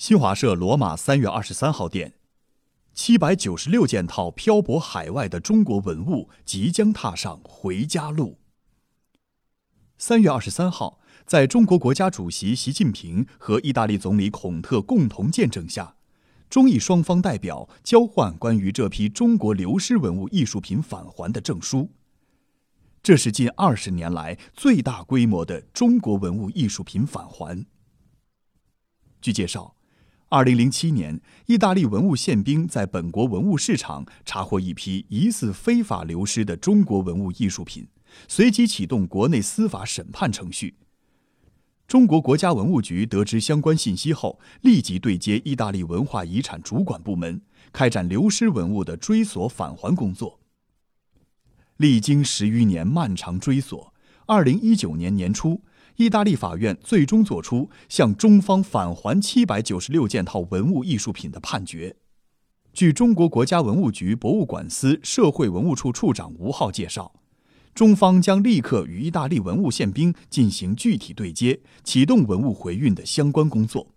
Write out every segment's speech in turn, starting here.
新华社罗马三月二十三号电，七百九十六件套漂泊海外的中国文物即将踏上回家路。三月二十三号，在中国国家主席习近平和意大利总理孔特共同见证下，中意双方代表交换关于这批中国流失文物艺术品返还的证书。这是近二十年来最大规模的中国文物艺术品返还。据介绍。二零零七年，意大利文物宪兵在本国文物市场查获一批疑似非法流失的中国文物艺术品，随即启动国内司法审判程序。中国国家文物局得知相关信息后，立即对接意大利文化遗产主管部门，开展流失文物的追索返还工作。历经十余年漫长追索，二零一九年年初。意大利法院最终作出向中方返还七百九十六件套文物艺术品的判决。据中国国家文物局博物馆司社会文物处处长吴浩介绍，中方将立刻与意大利文物宪兵进行具体对接，启动文物回运的相关工作。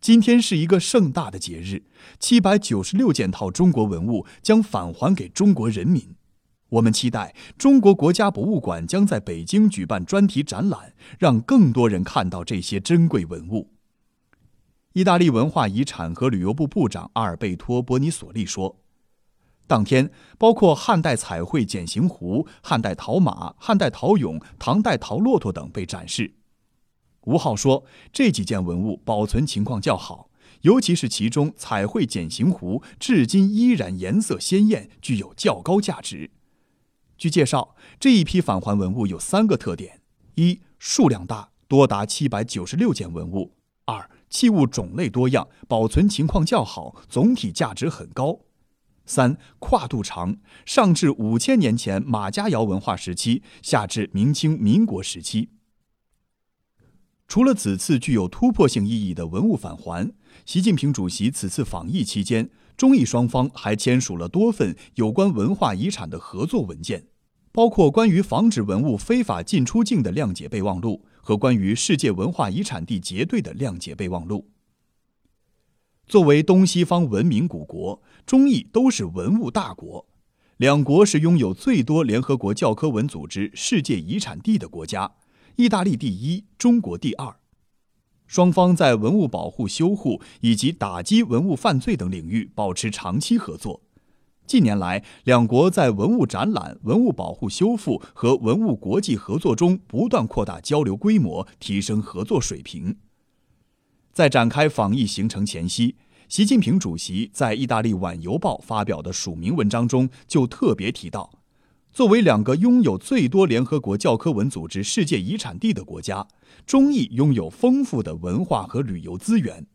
今天是一个盛大的节日，七百九十六件套中国文物将返还给中国人民。我们期待中国国家博物馆将在北京举办专题展览，让更多人看到这些珍贵文物。意大利文化遗产和旅游部部长阿尔贝托·波尼索利说：“当天，包括汉代彩绘简形壶、汉代陶马、汉代陶俑、唐代陶骆驼等被展示。”吴浩说：“这几件文物保存情况较好，尤其是其中彩绘简形壶，至今依然颜色鲜艳，具有较高价值。”据介绍，这一批返还文物有三个特点：一、数量大，多达七百九十六件文物；二、器物种类多样，保存情况较好，总体价值很高；三、跨度长，上至五千年前马家窑文化时期，下至明清民国时期。除了此次具有突破性意义的文物返还，习近平主席此次访意期间。中意双方还签署了多份有关文化遗产的合作文件，包括关于防止文物非法进出境的谅解备忘录和关于世界文化遗产地结对的谅解备忘录。作为东西方文明古国，中意都是文物大国，两国是拥有最多联合国教科文组织世界遗产地的国家，意大利第一，中国第二。双方在文物保护、修护以及打击文物犯罪等领域保持长期合作。近年来，两国在文物展览、文物保护修复和文物国际合作中不断扩大交流规模，提升合作水平。在展开访意行程前夕，习近平主席在意大利《晚邮报》发表的署名文章中就特别提到。作为两个拥有最多联合国教科文组织世界遗产地的国家，中意拥有丰富的文化和旅游资源。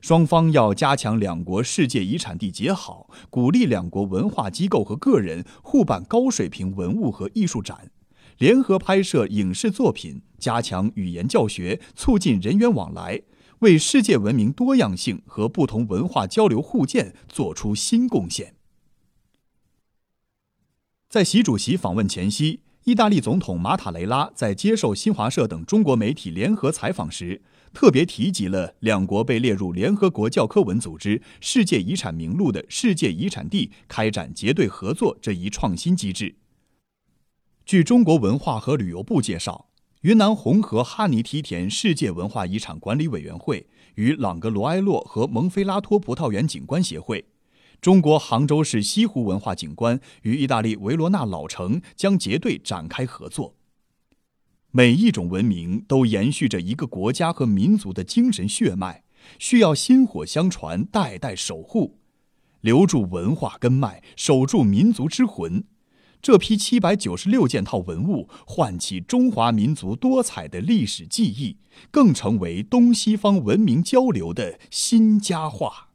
双方要加强两国世界遗产地结好，鼓励两国文化机构和个人互办高水平文物和艺术展，联合拍摄影视作品，加强语言教学，促进人员往来，为世界文明多样性和不同文化交流互鉴做出新贡献。在习主席访问前夕，意大利总统马塔雷拉在接受新华社等中国媒体联合采访时，特别提及了两国被列入联合国教科文组织世界遗产名录的世界遗产地开展结对合作这一创新机制。据中国文化和旅游部介绍，云南红河哈尼梯田世界文化遗产管理委员会与朗格罗埃洛和蒙菲拉托葡萄园景观协会。中国杭州市西湖文化景观与意大利维罗纳老城将结对展开合作。每一种文明都延续着一个国家和民族的精神血脉，需要薪火相传，代代守护，留住文化根脉，守住民族之魂。这批七百九十六件套文物，唤起中华民族多彩的历史记忆，更成为东西方文明交流的新佳话。